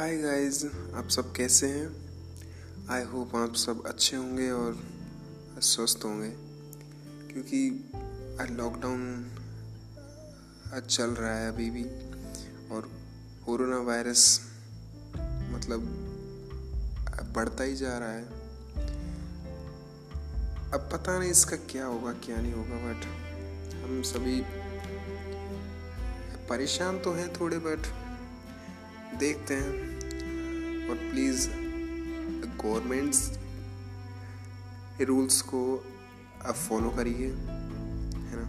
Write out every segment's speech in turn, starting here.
Hi guys आप सब कैसे हैं? आई होप आप सब अच्छे होंगे और स्वस्थ होंगे। क्योंकि लॉकडाउन चल रहा है अभी भी। और कोरोना वायरस मतलब बढ़ता ही जा रहा है। अब पता नहीं इसका क्या होगा, क्या नहीं होगा बट हम सभी परेशान तो हैं थोड़े बट देखते हैं। और प्लीज़ गवर्नमेंट्स रूल्स को आप फॉलो करिए, है ना?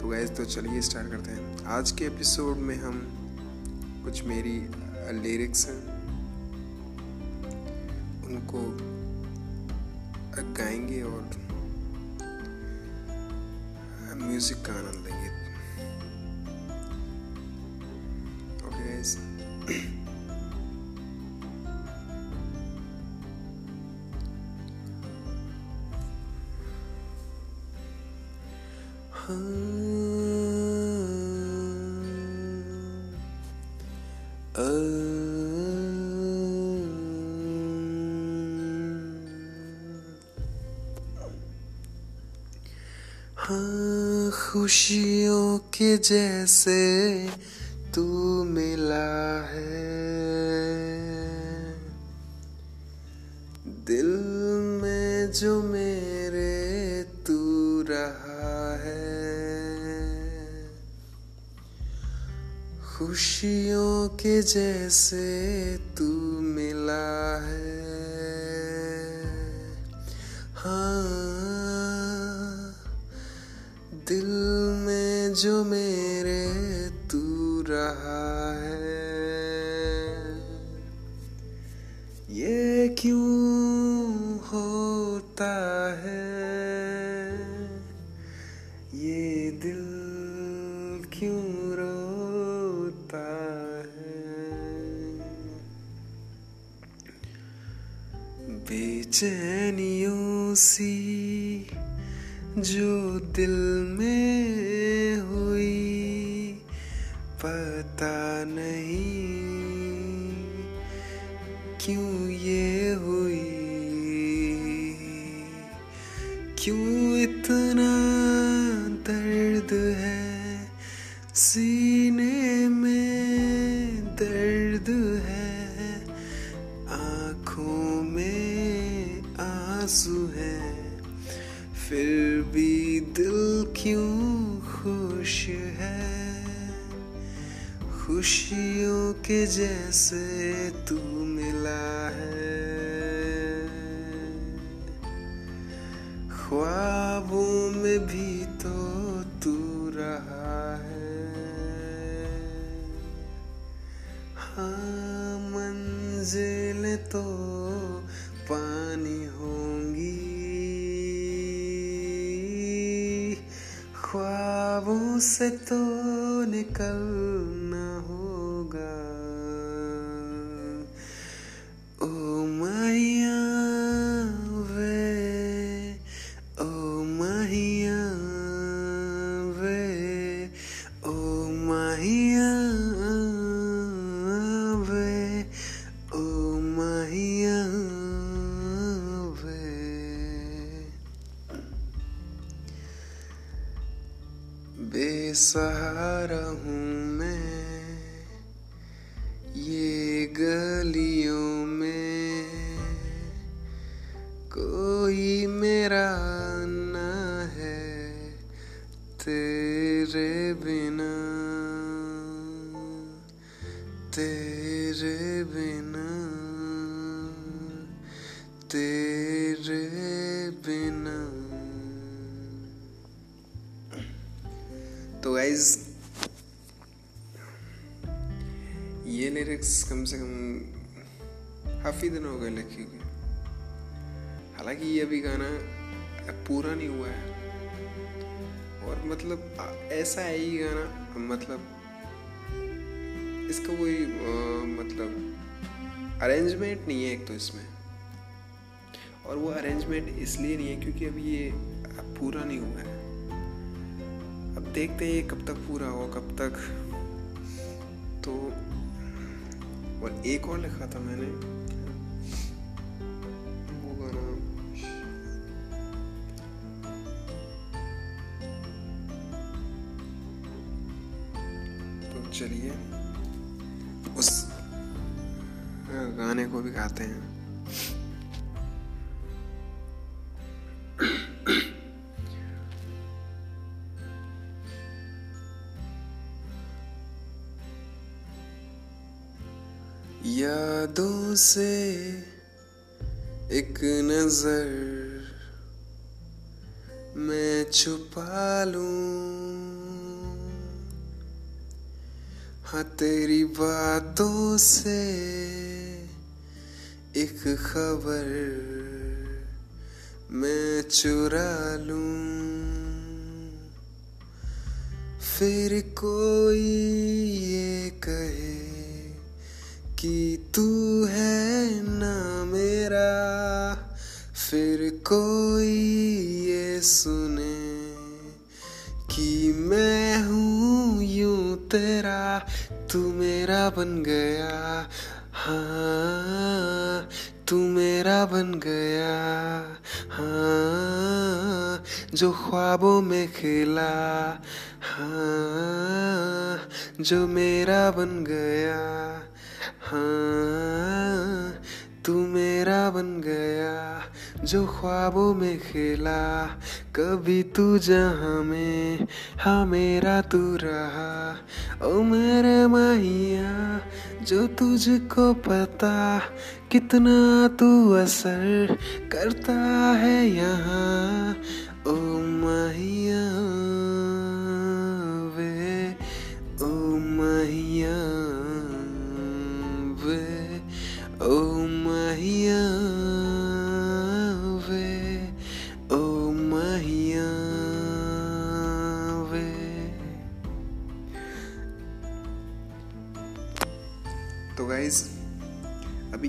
तो गैस तो चलिए स्टार्ट करते हैं। आज के एपिसोड में हम कुछ मेरी लिरिक्स हैं। उनको गाएँगे और म्यूज़िक का आनंद लेंगे। Okay guys. हाँ खुशियों के जैसे तू मिला है। दिल में जो मेरे तू रहा है। खुशियों के जैसे तू मिला है। हाँ दिल में जो मेरे रहा है। ये क्यों होता है? ये दिल क्यों रोता है? बेचैनियों सी जो दिल में हुई पता नहीं क्यों ये हुई। क्यों इतना दर्द है सीने में दर्द है? आँखों में आँसू है। फिर भी दिल क्यों खुश है? खुशियों के जैसे तू मिला है। ख्वाबों में भी तो तू रहा है। हाँ मंजिल तो पानी होंगी। ख्वाबों से तो निकलना होगा बेसहारा हूँ मैं, ये गलियों में। कोई मेरा ना है तेरे बिना तेरे बिना, तेरे गाइज़ ये लिरिक्स कम से कम काफ़ी दिन हो गए लिखे हुए। हालाँकि ये अभी गाना पूरा नहीं हुआ है। और मतलब ऐसा है ये गाना मतलब इसका कोई मतलब अरेंजमेंट नहीं है एक तो इसमें। और वो अरेंजमेंट इसलिए नहीं है क्योंकि अभी ये पूरा नहीं हुआ है। अब देखते हैं कब तक पूरा हो कब तक। तो और एक और लिखा था मैंने। वो गाना तो चलिए, उस गाने को भी गाते हैं। यादों से एक नज़र मैं छुपा लूँ। हाँ तेरी बातों से एक खबर मैं चुरा लूँ। फिर कोई ये कहे कि तू है ना मेरा, फिर कोई ये सुने कि मैं हूँ यूँ तेरा, तू मेरा बन गया। हाँ तू मेरा बन गया। हाँ जो ख्वाबों में खेला। हाँ जो मेरा बन गया। हाँ तू मेरा बन गया, जो ख्वाबों में खेला। कभी तू जहाँ में हाँ मेरा तू रहा। ओ मेरे माहिया, जो तुझको पता, कितना तू असर करता है यहाँ। ओ माहिया।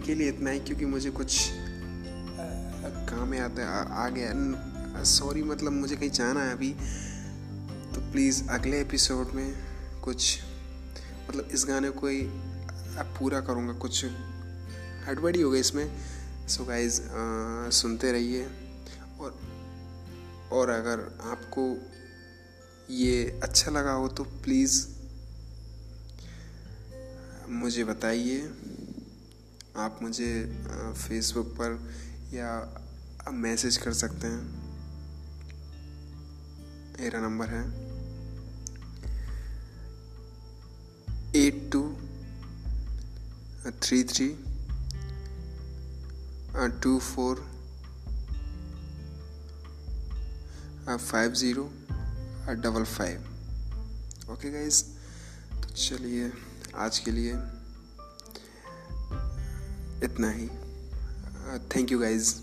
के लिए इतना ही क्योंकि मुझे कुछ काम याद आ, आ गया सॉरी मतलब मुझे कहीं जाना है अभी। तो प्लीज़ अगले एपिसोड में कुछ मतलब इस गाने को ही पूरा करूँगा। कुछ हड़बड़ी हो गई इसमें। सो so गाइज़ सुनते रहिए। और और अगर आपको ये अच्छा लगा हो तो प्लीज़ मुझे बताइए। आप मुझे फेसबुक पर या मैसेज कर सकते हैं। मेरा नंबर है eight two three three two four five zero double five. Okay guys तो चलिए, आज के लिए इतना ही। Thank you guys